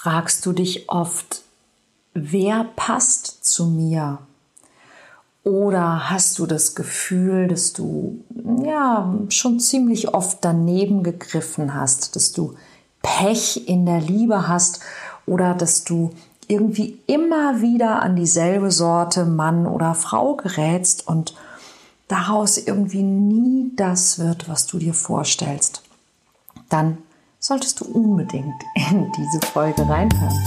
fragst du dich oft, wer passt zu mir? Oder hast du das Gefühl, dass du ja schon ziemlich oft daneben gegriffen hast, dass du Pech in der Liebe hast oder dass du irgendwie immer wieder an dieselbe Sorte Mann oder Frau gerätst und daraus irgendwie nie das wird, was du dir vorstellst, dann solltest du unbedingt in diese Folge reinhören.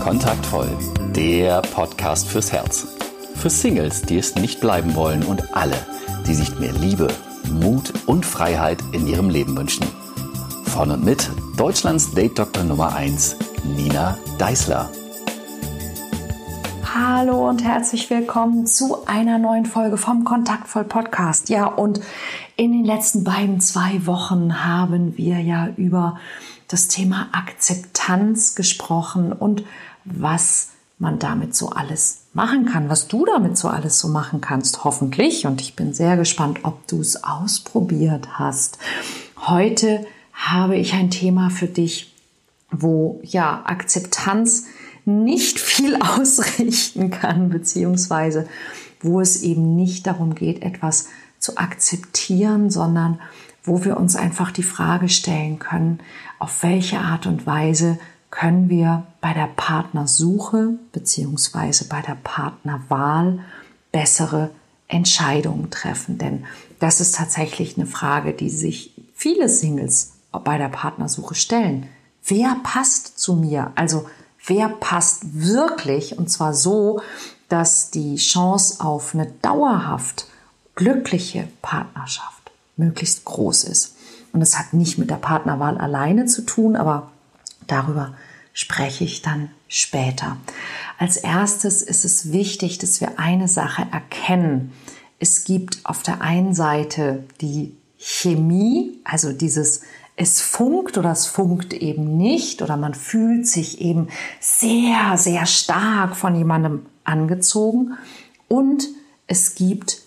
Kontaktvoll, der Podcast fürs Herz. Für Singles, die es nicht bleiben wollen und alle, die sich mehr Liebe, Mut und Freiheit in ihrem Leben wünschen. Von und mit Deutschlands Date Doktor Nummer 1, Nina Deißler. Hallo und herzlich willkommen zu einer neuen Folge vom Kontaktvoll Podcast. Ja, und in den letzten beiden, zwei Wochen haben wir ja über das Thema Akzeptanz gesprochen und was man damit so alles machen kann, was du damit so alles so machen kannst, hoffentlich. Und ich bin sehr gespannt, ob du es ausprobiert hast. Heute habe ich ein Thema für dich, wo ja Akzeptanz nicht viel ausrichten kann, beziehungsweise wo es eben nicht darum geht, etwas zu akzeptieren, sondern wo wir uns einfach die Frage stellen können, auf welche Art und Weise können wir bei der Partnersuche beziehungsweise bei der Partnerwahl bessere Entscheidungen treffen. Denn das ist tatsächlich eine Frage, die sich viele Singles bei der Partnersuche stellen. Wer passt zu mir? Also wer passt wirklich und zwar so, dass die Chance auf eine dauerhaft glückliche Partnerschaft möglichst groß ist. Und das hat nicht mit der Partnerwahl alleine zu tun, aber darüber spreche ich dann später. Als erstes ist es wichtig, dass wir eine Sache erkennen. Es gibt auf der einen Seite die Chemie, also dieses es funkt oder es funkt eben nicht oder man fühlt sich eben sehr, sehr stark von jemandem angezogen und es gibt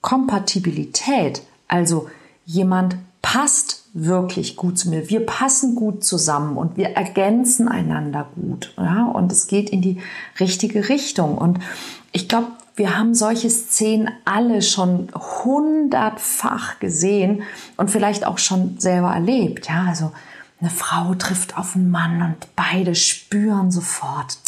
Kompatibilität, also jemand passt wirklich gut zu mir. Wir passen gut zusammen und wir ergänzen einander gut. Ja? Und es geht in die richtige Richtung. Und ich glaube, wir haben solche Szenen alle schon hundertfach gesehen und vielleicht auch schon selber erlebt. Ja, also eine Frau trifft auf einen Mann und beide spüren sofort,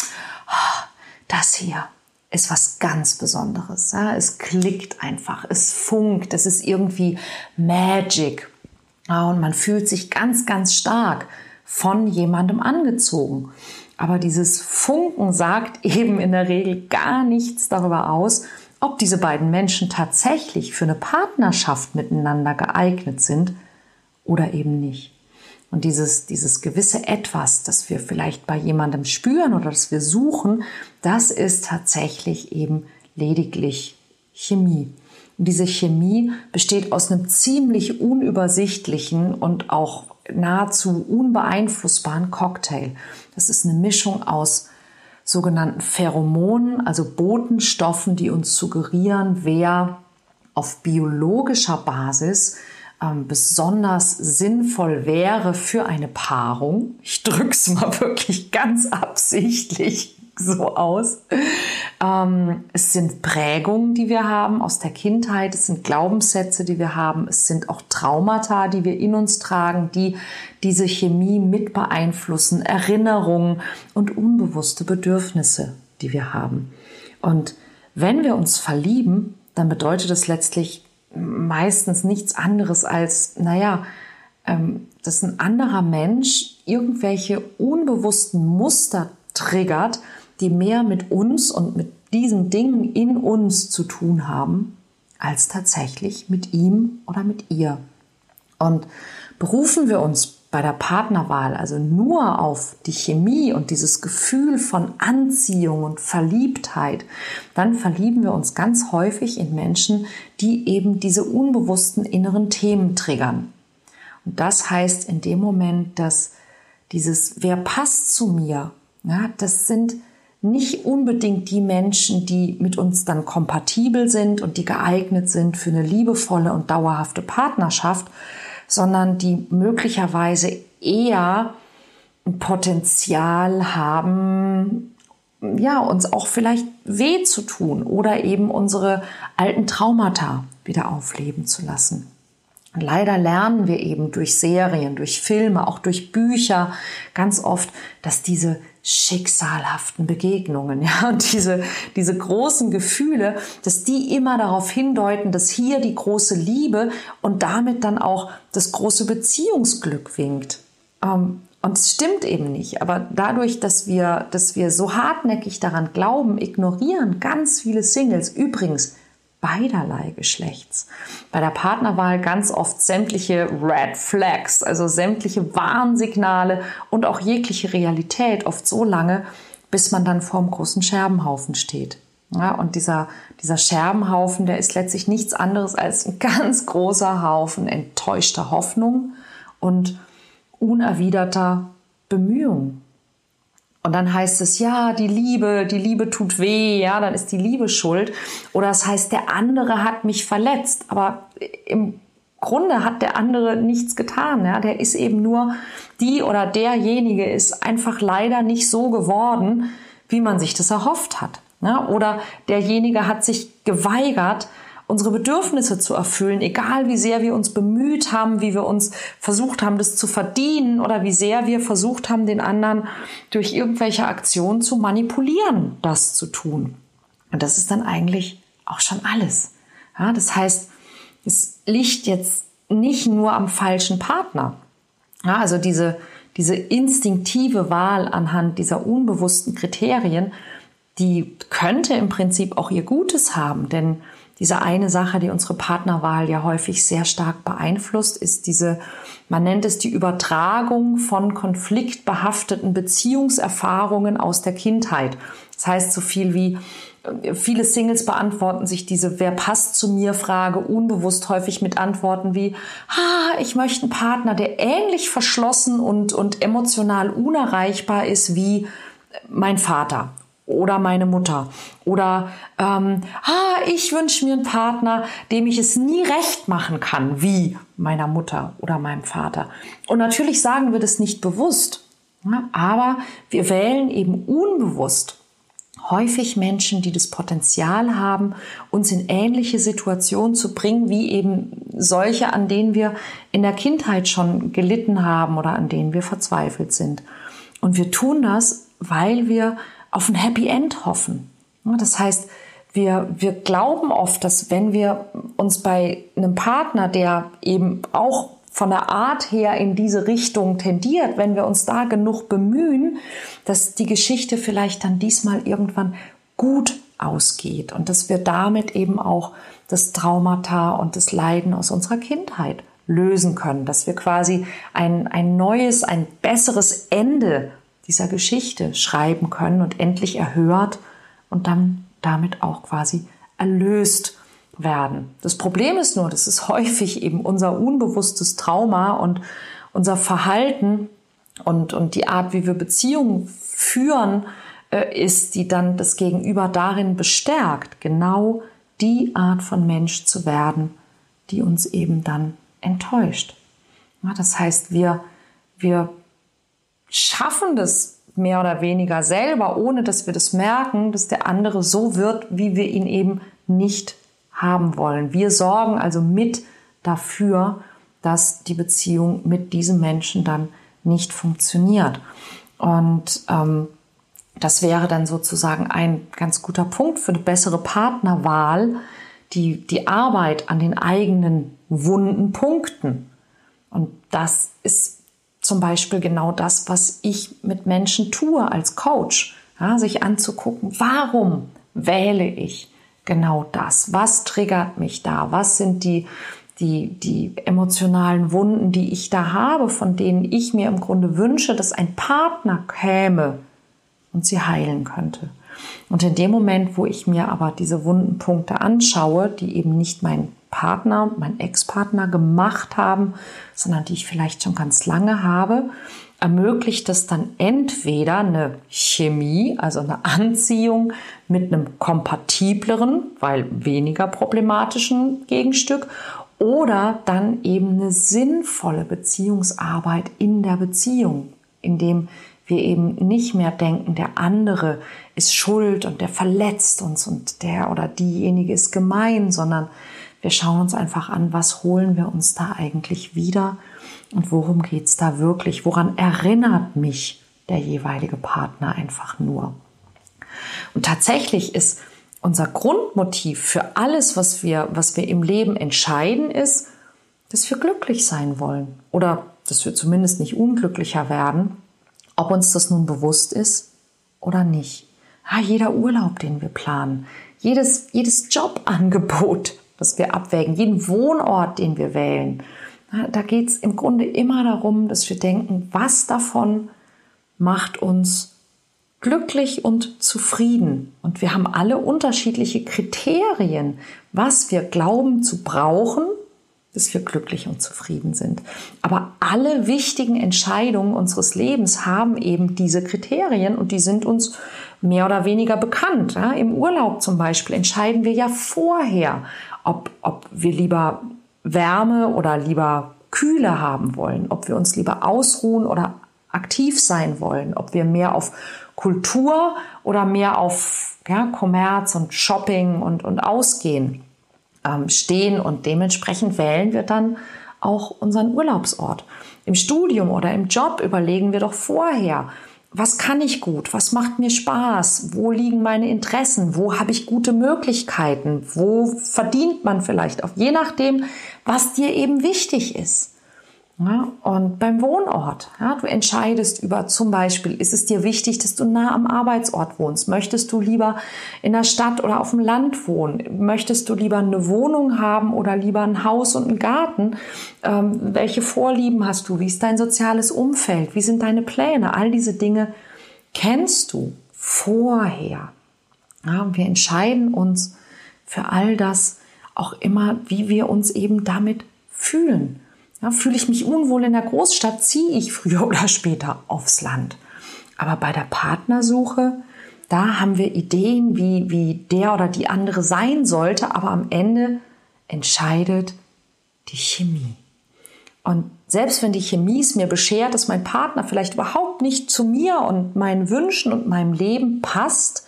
oh, das hier ist was ganz Besonderes. Ja, es klickt einfach, es funkt, es ist irgendwie Magic. Ja, und man fühlt sich ganz, ganz stark von jemandem angezogen. Aber dieses Funken sagt eben in der Regel gar nichts darüber aus, ob diese beiden Menschen tatsächlich für eine Partnerschaft miteinander geeignet sind oder eben nicht. Und dieses, dieses gewisse Etwas, das wir vielleicht bei jemandem spüren oder das wir suchen, das ist tatsächlich eben lediglich Chemie. Und diese Chemie besteht aus einem ziemlich unübersichtlichen und auch nahezu unbeeinflussbaren Cocktail. Das ist eine Mischung aus sogenannten Pheromonen, also Botenstoffen, die uns suggerieren, wer auf biologischer Basis ähm, besonders sinnvoll wäre für eine Paarung. Ich drücke es mal wirklich ganz absichtlich so aus. Ähm, es sind Prägungen, die wir haben aus der Kindheit, es sind Glaubenssätze, die wir haben, es sind auch Traumata, die wir in uns tragen, die diese Chemie mit beeinflussen, Erinnerungen und unbewusste Bedürfnisse, die wir haben. Und wenn wir uns verlieben, dann bedeutet das letztlich meistens nichts anderes als, naja, ähm, dass ein anderer Mensch irgendwelche unbewussten Muster triggert, die mehr mit uns und mit diesen Dingen in uns zu tun haben, als tatsächlich mit ihm oder mit ihr. Und berufen wir uns bei der Partnerwahl also nur auf die Chemie und dieses Gefühl von Anziehung und Verliebtheit, dann verlieben wir uns ganz häufig in Menschen, die eben diese unbewussten inneren Themen triggern. Und das heißt in dem Moment, dass dieses Wer passt zu mir, ja, das sind nicht unbedingt die Menschen, die mit uns dann kompatibel sind und die geeignet sind für eine liebevolle und dauerhafte Partnerschaft, sondern die möglicherweise eher ein Potenzial haben, ja, uns auch vielleicht weh zu tun oder eben unsere alten Traumata wieder aufleben zu lassen. Leider lernen wir eben durch Serien, durch Filme, auch durch Bücher ganz oft, dass diese schicksalhaften Begegnungen, ja, und diese, diese großen Gefühle, dass die immer darauf hindeuten, dass hier die große Liebe und damit dann auch das große Beziehungsglück winkt. Ähm, und es stimmt eben nicht. Aber dadurch, dass wir, dass wir so hartnäckig daran glauben, ignorieren ganz viele Singles übrigens beiderlei Geschlechts. Bei der Partnerwahl ganz oft sämtliche Red Flags, also sämtliche Warnsignale und auch jegliche Realität oft so lange, bis man dann vorm großen Scherbenhaufen steht. Ja, und dieser, dieser Scherbenhaufen, der ist letztlich nichts anderes als ein ganz großer Haufen enttäuschter Hoffnung und unerwiderter Bemühung. Und dann heißt es, ja, die Liebe, die Liebe tut weh, ja, dann ist die Liebe schuld. Oder es heißt, der andere hat mich verletzt. Aber im Grunde hat der andere nichts getan. Ja? Der ist eben nur, die oder derjenige ist einfach leider nicht so geworden, wie man sich das erhofft hat. Ja? Oder derjenige hat sich geweigert, unsere Bedürfnisse zu erfüllen, egal wie sehr wir uns bemüht haben, wie wir uns versucht haben, das zu verdienen oder wie sehr wir versucht haben, den anderen durch irgendwelche Aktionen zu manipulieren, das zu tun. Und das ist dann eigentlich auch schon alles. Ja, das heißt, es liegt jetzt nicht nur am falschen Partner. Ja, also diese, diese instinktive Wahl anhand dieser unbewussten Kriterien, die könnte im Prinzip auch ihr Gutes haben, denn diese eine Sache, die unsere Partnerwahl ja häufig sehr stark beeinflusst, ist diese, man nennt es die Übertragung von konfliktbehafteten Beziehungserfahrungen aus der Kindheit. Das heißt so viel wie, viele Singles beantworten sich diese Wer passt zu mir Frage unbewusst häufig mit Antworten wie, ah, ich möchte einen Partner, der ähnlich verschlossen und, und emotional unerreichbar ist wie mein Vater oder meine Mutter. Oder ähm, ah, ich wünsche mir einen Partner, dem ich es nie recht machen kann, wie meiner Mutter oder meinem Vater. Und natürlich sagen wir das nicht bewusst, ja, aber wir wählen eben unbewusst häufig Menschen, die das Potenzial haben, uns in ähnliche Situationen zu bringen, wie eben solche, an denen wir in der Kindheit schon gelitten haben oder an denen wir verzweifelt sind. Und wir tun das, weil wir auf ein Happy End hoffen. Das heißt, wir, wir glauben oft, dass wenn wir uns bei einem Partner, der eben auch von der Art her in diese Richtung tendiert, wenn wir uns da genug bemühen, dass die Geschichte vielleicht dann diesmal irgendwann gut ausgeht und dass wir damit eben auch das Traumata und das Leiden aus unserer Kindheit lösen können, dass wir quasi ein, ein neues, ein besseres Ende dieser Geschichte schreiben können und endlich erhört und dann damit auch quasi erlöst werden. Das Problem ist nur, das ist häufig eben unser unbewusstes Trauma und unser Verhalten und, und die Art, wie wir Beziehungen führen, äh, ist, die dann das Gegenüber darin bestärkt, genau die Art von Mensch zu werden, die uns eben dann enttäuscht. Das heißt, wir, wir schaffen das mehr oder weniger selber, ohne dass wir das merken, dass der andere so wird, wie wir ihn eben nicht haben wollen. Wir sorgen also mit dafür, dass die Beziehung mit diesem Menschen dann nicht funktioniert. Und ähm, das wäre dann sozusagen ein ganz guter Punkt für eine bessere Partnerwahl, die, die Arbeit an den eigenen wunden Punkten. Und das ist zum Beispiel genau das, was ich mit Menschen tue als Coach. Ja, sich anzugucken, warum wähle ich genau das? Was triggert mich da? Was sind die, die, die emotionalen Wunden, die ich da habe, von denen ich mir im Grunde wünsche, dass ein Partner käme und sie heilen könnte? Und in dem Moment, wo ich mir aber diese wunden Punkte anschaue, die eben nicht mein Partner, mein Ex-Partner gemacht haben, sondern die ich vielleicht schon ganz lange habe, ermöglicht es dann entweder eine Chemie, also eine Anziehung mit einem kompatibleren, weil weniger problematischen Gegenstück oder dann eben eine sinnvolle Beziehungsarbeit in der Beziehung, indem wir eben nicht mehr denken, der andere ist schuld und der verletzt uns und der oder diejenige ist gemein, sondern wir schauen uns einfach an, was holen wir uns da eigentlich wieder und worum geht es da wirklich? Woran erinnert mich der jeweilige Partner einfach nur? Und tatsächlich ist unser Grundmotiv für alles, was wir, was wir im Leben entscheiden, ist, dass wir glücklich sein wollen oder dass wir zumindest nicht unglücklicher werden, ob uns das nun bewusst ist oder nicht. Ah, jeder Urlaub, den wir planen, jedes, jedes Jobangebot, das wir abwägen, jeden Wohnort, den wir wählen, da geht es im Grunde immer darum, dass wir denken, was davon macht uns glücklich und zufrieden. Und wir haben alle unterschiedliche Kriterien, was wir glauben zu brauchen, bis wir glücklich und zufrieden sind. Aber alle wichtigen Entscheidungen unseres Lebens haben eben diese Kriterien und die sind uns mehr oder weniger bekannt. Ja, Im Urlaub zum Beispiel entscheiden wir ja vorher, ob, ob wir lieber Wärme oder lieber Kühle haben wollen, ob wir uns lieber ausruhen oder aktiv sein wollen, ob wir mehr auf Kultur oder mehr auf ja, Kommerz und Shopping und, und Ausgehen ähm, stehen und dementsprechend wählen wir dann auch unseren Urlaubsort. Im Studium oder im Job überlegen wir doch vorher, was kann ich gut, was macht mir Spaß, wo liegen meine Interessen, wo habe ich gute Möglichkeiten, wo verdient man vielleicht auch, je nachdem, was dir eben wichtig ist. Ja, und beim Wohnort, ja, du entscheidest über zum Beispiel, ist es dir wichtig, dass du nah am Arbeitsort wohnst? Möchtest du lieber in der Stadt oder auf dem Land wohnen? Möchtest du lieber eine Wohnung haben oder lieber ein Haus und einen Garten? Ähm, welche Vorlieben hast du? Wie ist dein soziales Umfeld? Wie sind deine Pläne? All diese Dinge kennst du vorher. Ja, und wir entscheiden uns für all das auch immer, wie wir uns eben damit fühlen. Ja, fühle ich mich unwohl in der Großstadt, ziehe ich früher oder später aufs Land. Aber bei der Partnersuche, da haben wir Ideen, wie, wie der oder die andere sein sollte, aber am Ende entscheidet die Chemie. Und selbst wenn die Chemie es mir beschert, dass mein Partner vielleicht überhaupt nicht zu mir und meinen Wünschen und meinem Leben passt,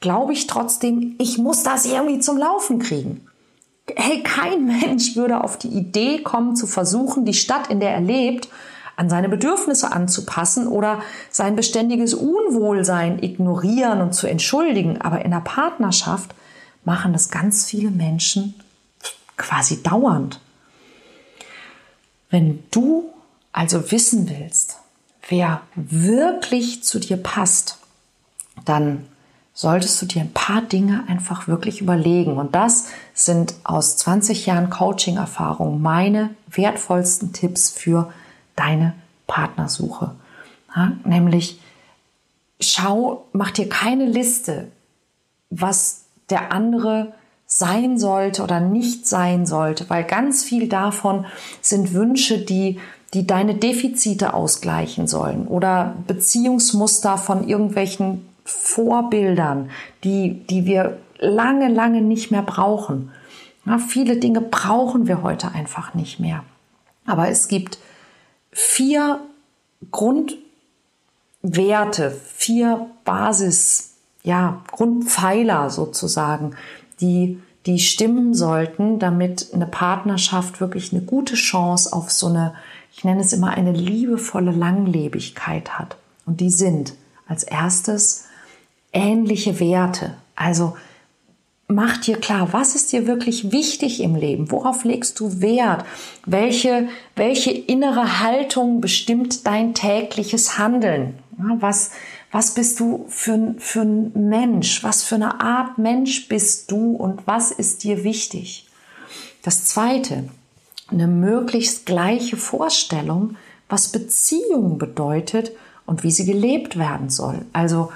glaube ich trotzdem, ich muss das irgendwie zum Laufen kriegen hey, kein Mensch würde auf die Idee kommen, zu versuchen, die Stadt, in der er lebt, an seine Bedürfnisse anzupassen oder sein beständiges Unwohlsein ignorieren und zu entschuldigen. Aber in der Partnerschaft machen das ganz viele Menschen quasi dauernd. Wenn du also wissen willst, wer wirklich zu dir passt, dann solltest du dir ein paar Dinge einfach wirklich überlegen. Und das sind aus 20 Jahren Coaching-Erfahrung meine wertvollsten Tipps für deine Partnersuche. Ja, nämlich schau, mach dir keine Liste, was der andere sein sollte oder nicht sein sollte, weil ganz viel davon sind Wünsche, die die deine Defizite ausgleichen sollen oder Beziehungsmuster von irgendwelchen Vorbildern, die, die wir lange, lange nicht mehr brauchen. Ja, viele Dinge brauchen wir heute einfach nicht mehr. Aber es gibt vier Grundwerte, vier Basis, ja, Grundpfeiler sozusagen, die, die stimmen sollten, damit eine Partnerschaft wirklich eine gute Chance auf so eine, ich nenne es immer eine liebevolle Langlebigkeit hat. Und die sind als erstes ähnliche Werte. Also mach dir klar, was ist dir wirklich wichtig im Leben? Worauf legst du Wert? Welche, welche innere Haltung bestimmt dein tägliches Handeln? was, was bist du für, für ein Mensch? Was für eine Art Mensch bist du und was ist dir wichtig? Das zweite, eine möglichst gleiche Vorstellung, was Beziehung bedeutet und wie sie gelebt werden soll. Also,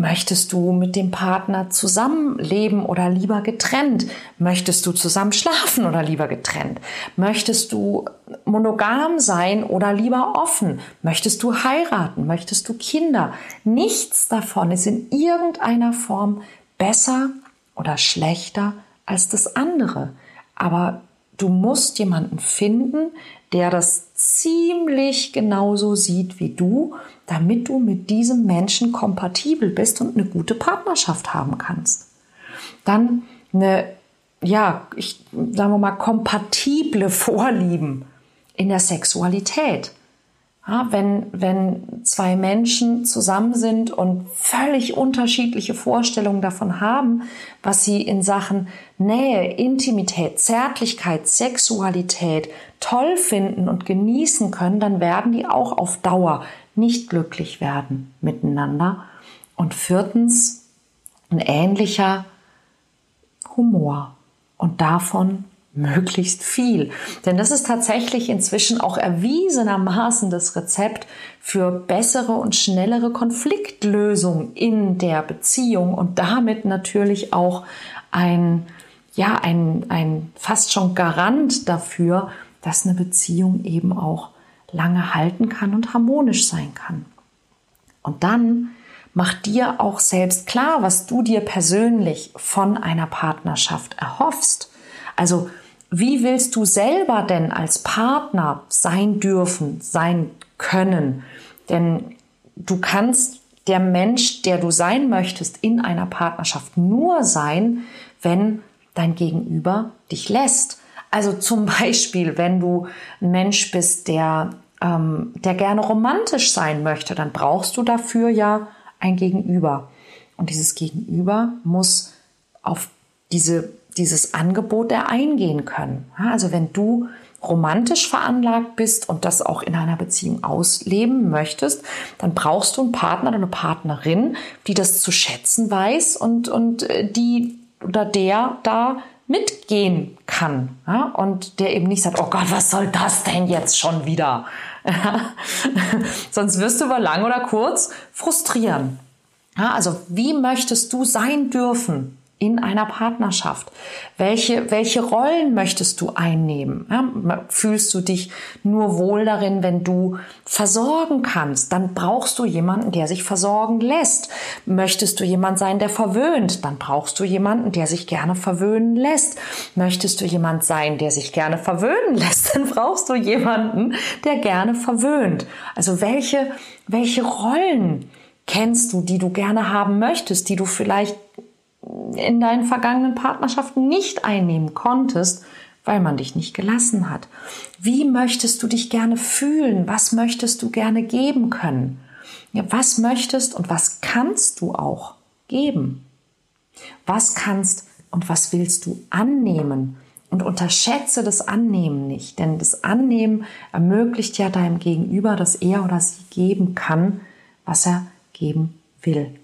Möchtest du mit dem Partner zusammenleben oder lieber getrennt? Möchtest du zusammen schlafen oder lieber getrennt? Möchtest du monogam sein oder lieber offen? Möchtest du heiraten? Möchtest du Kinder? Nichts davon ist in irgendeiner Form besser oder schlechter als das andere. Aber du musst jemanden finden, der das ziemlich genauso sieht wie du, damit du mit diesem Menschen kompatibel bist und eine gute Partnerschaft haben kannst. Dann eine, ja, ich sagen wir mal, kompatible Vorlieben in der Sexualität. Ja, wenn, wenn zwei Menschen zusammen sind und völlig unterschiedliche Vorstellungen davon haben, was sie in Sachen Nähe, Intimität, Zärtlichkeit, Sexualität toll finden und genießen können, dann werden die auch auf Dauer nicht glücklich werden miteinander. Und viertens, ein ähnlicher Humor. Und davon möglichst viel. Denn das ist tatsächlich inzwischen auch erwiesenermaßen das Rezept für bessere und schnellere Konfliktlösung in der Beziehung und damit natürlich auch ein, ja, ein, ein fast schon Garant dafür, dass eine Beziehung eben auch lange halten kann und harmonisch sein kann. Und dann mach dir auch selbst klar, was du dir persönlich von einer Partnerschaft erhoffst. Also wie willst du selber denn als Partner sein dürfen, sein können? Denn du kannst der Mensch, der du sein möchtest in einer Partnerschaft nur sein, wenn dein Gegenüber dich lässt. Also zum Beispiel, wenn du ein Mensch bist, der, ähm, der gerne romantisch sein möchte, dann brauchst du dafür ja ein Gegenüber. Und dieses Gegenüber muss auf diese dieses Angebot er eingehen können. Also wenn du romantisch veranlagt bist und das auch in einer Beziehung ausleben möchtest, dann brauchst du einen Partner oder eine Partnerin, die das zu schätzen weiß und, und äh, die oder der da mitgehen kann. Ja? Und der eben nicht sagt, oh Gott, was soll das denn jetzt schon wieder? Sonst wirst du über lang oder kurz frustrieren. Ja, also wie möchtest du sein dürfen? In einer Partnerschaft? Welche, welche Rollen möchtest du einnehmen? Ja, fühlst du dich nur wohl darin, wenn du versorgen kannst? Dann brauchst du jemanden, der sich versorgen lässt. Möchtest du jemand sein, der verwöhnt? Dann brauchst du jemanden, der sich gerne verwöhnen lässt. Möchtest du jemand sein, der sich gerne verwöhnen lässt? Dann brauchst du jemanden, der gerne verwöhnt. Also welche, welche Rollen kennst du, die du gerne haben möchtest, die du vielleicht in deinen vergangenen Partnerschaften nicht einnehmen konntest, weil man dich nicht gelassen hat. Wie möchtest du dich gerne fühlen? Was möchtest du gerne geben können? Ja, was möchtest und was kannst du auch geben? Was kannst und was willst du annehmen? Und unterschätze das Annehmen nicht, denn das Annehmen ermöglicht ja deinem Gegenüber, dass er oder sie geben kann, was er geben will.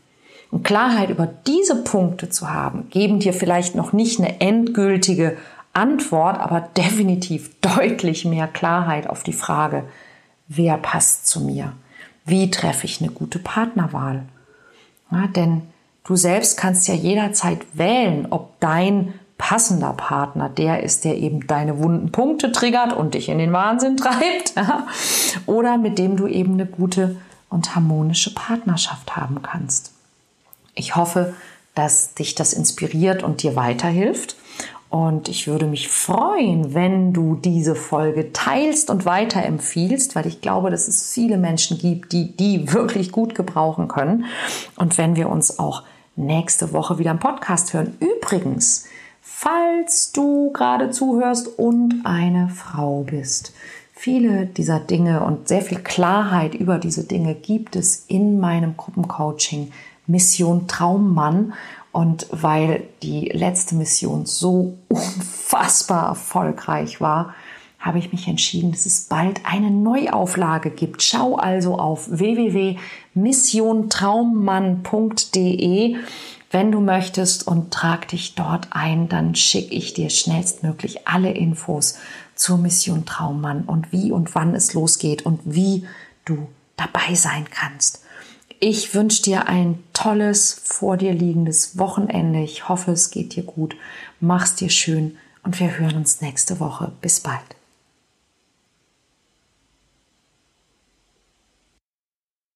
Und Klarheit über diese Punkte zu haben, geben dir vielleicht noch nicht eine endgültige Antwort, aber definitiv deutlich mehr Klarheit auf die Frage, wer passt zu mir? Wie treffe ich eine gute Partnerwahl? Ja, denn du selbst kannst ja jederzeit wählen, ob dein passender Partner der ist, der eben deine wunden Punkte triggert und dich in den Wahnsinn treibt, oder mit dem du eben eine gute und harmonische Partnerschaft haben kannst. Ich hoffe, dass dich das inspiriert und dir weiterhilft. Und ich würde mich freuen, wenn du diese Folge teilst und weiterempfiehlst, weil ich glaube, dass es viele Menschen gibt, die die wirklich gut gebrauchen können. Und wenn wir uns auch nächste Woche wieder im Podcast hören. Übrigens, falls du gerade zuhörst und eine Frau bist, viele dieser Dinge und sehr viel Klarheit über diese Dinge gibt es in meinem Gruppencoaching Mission Traummann. Und weil die letzte Mission so unfassbar erfolgreich war, habe ich mich entschieden, dass es bald eine Neuauflage gibt. Schau also auf www.missiontraummann.de, wenn du möchtest und trag dich dort ein, dann schicke ich dir schnellstmöglich alle Infos zur Mission Traummann und wie und wann es losgeht und wie du dabei sein kannst. Ich wünsche dir ein tolles, vor dir liegendes Wochenende. Ich hoffe, es geht dir gut. Mach's dir schön und wir hören uns nächste Woche. Bis bald.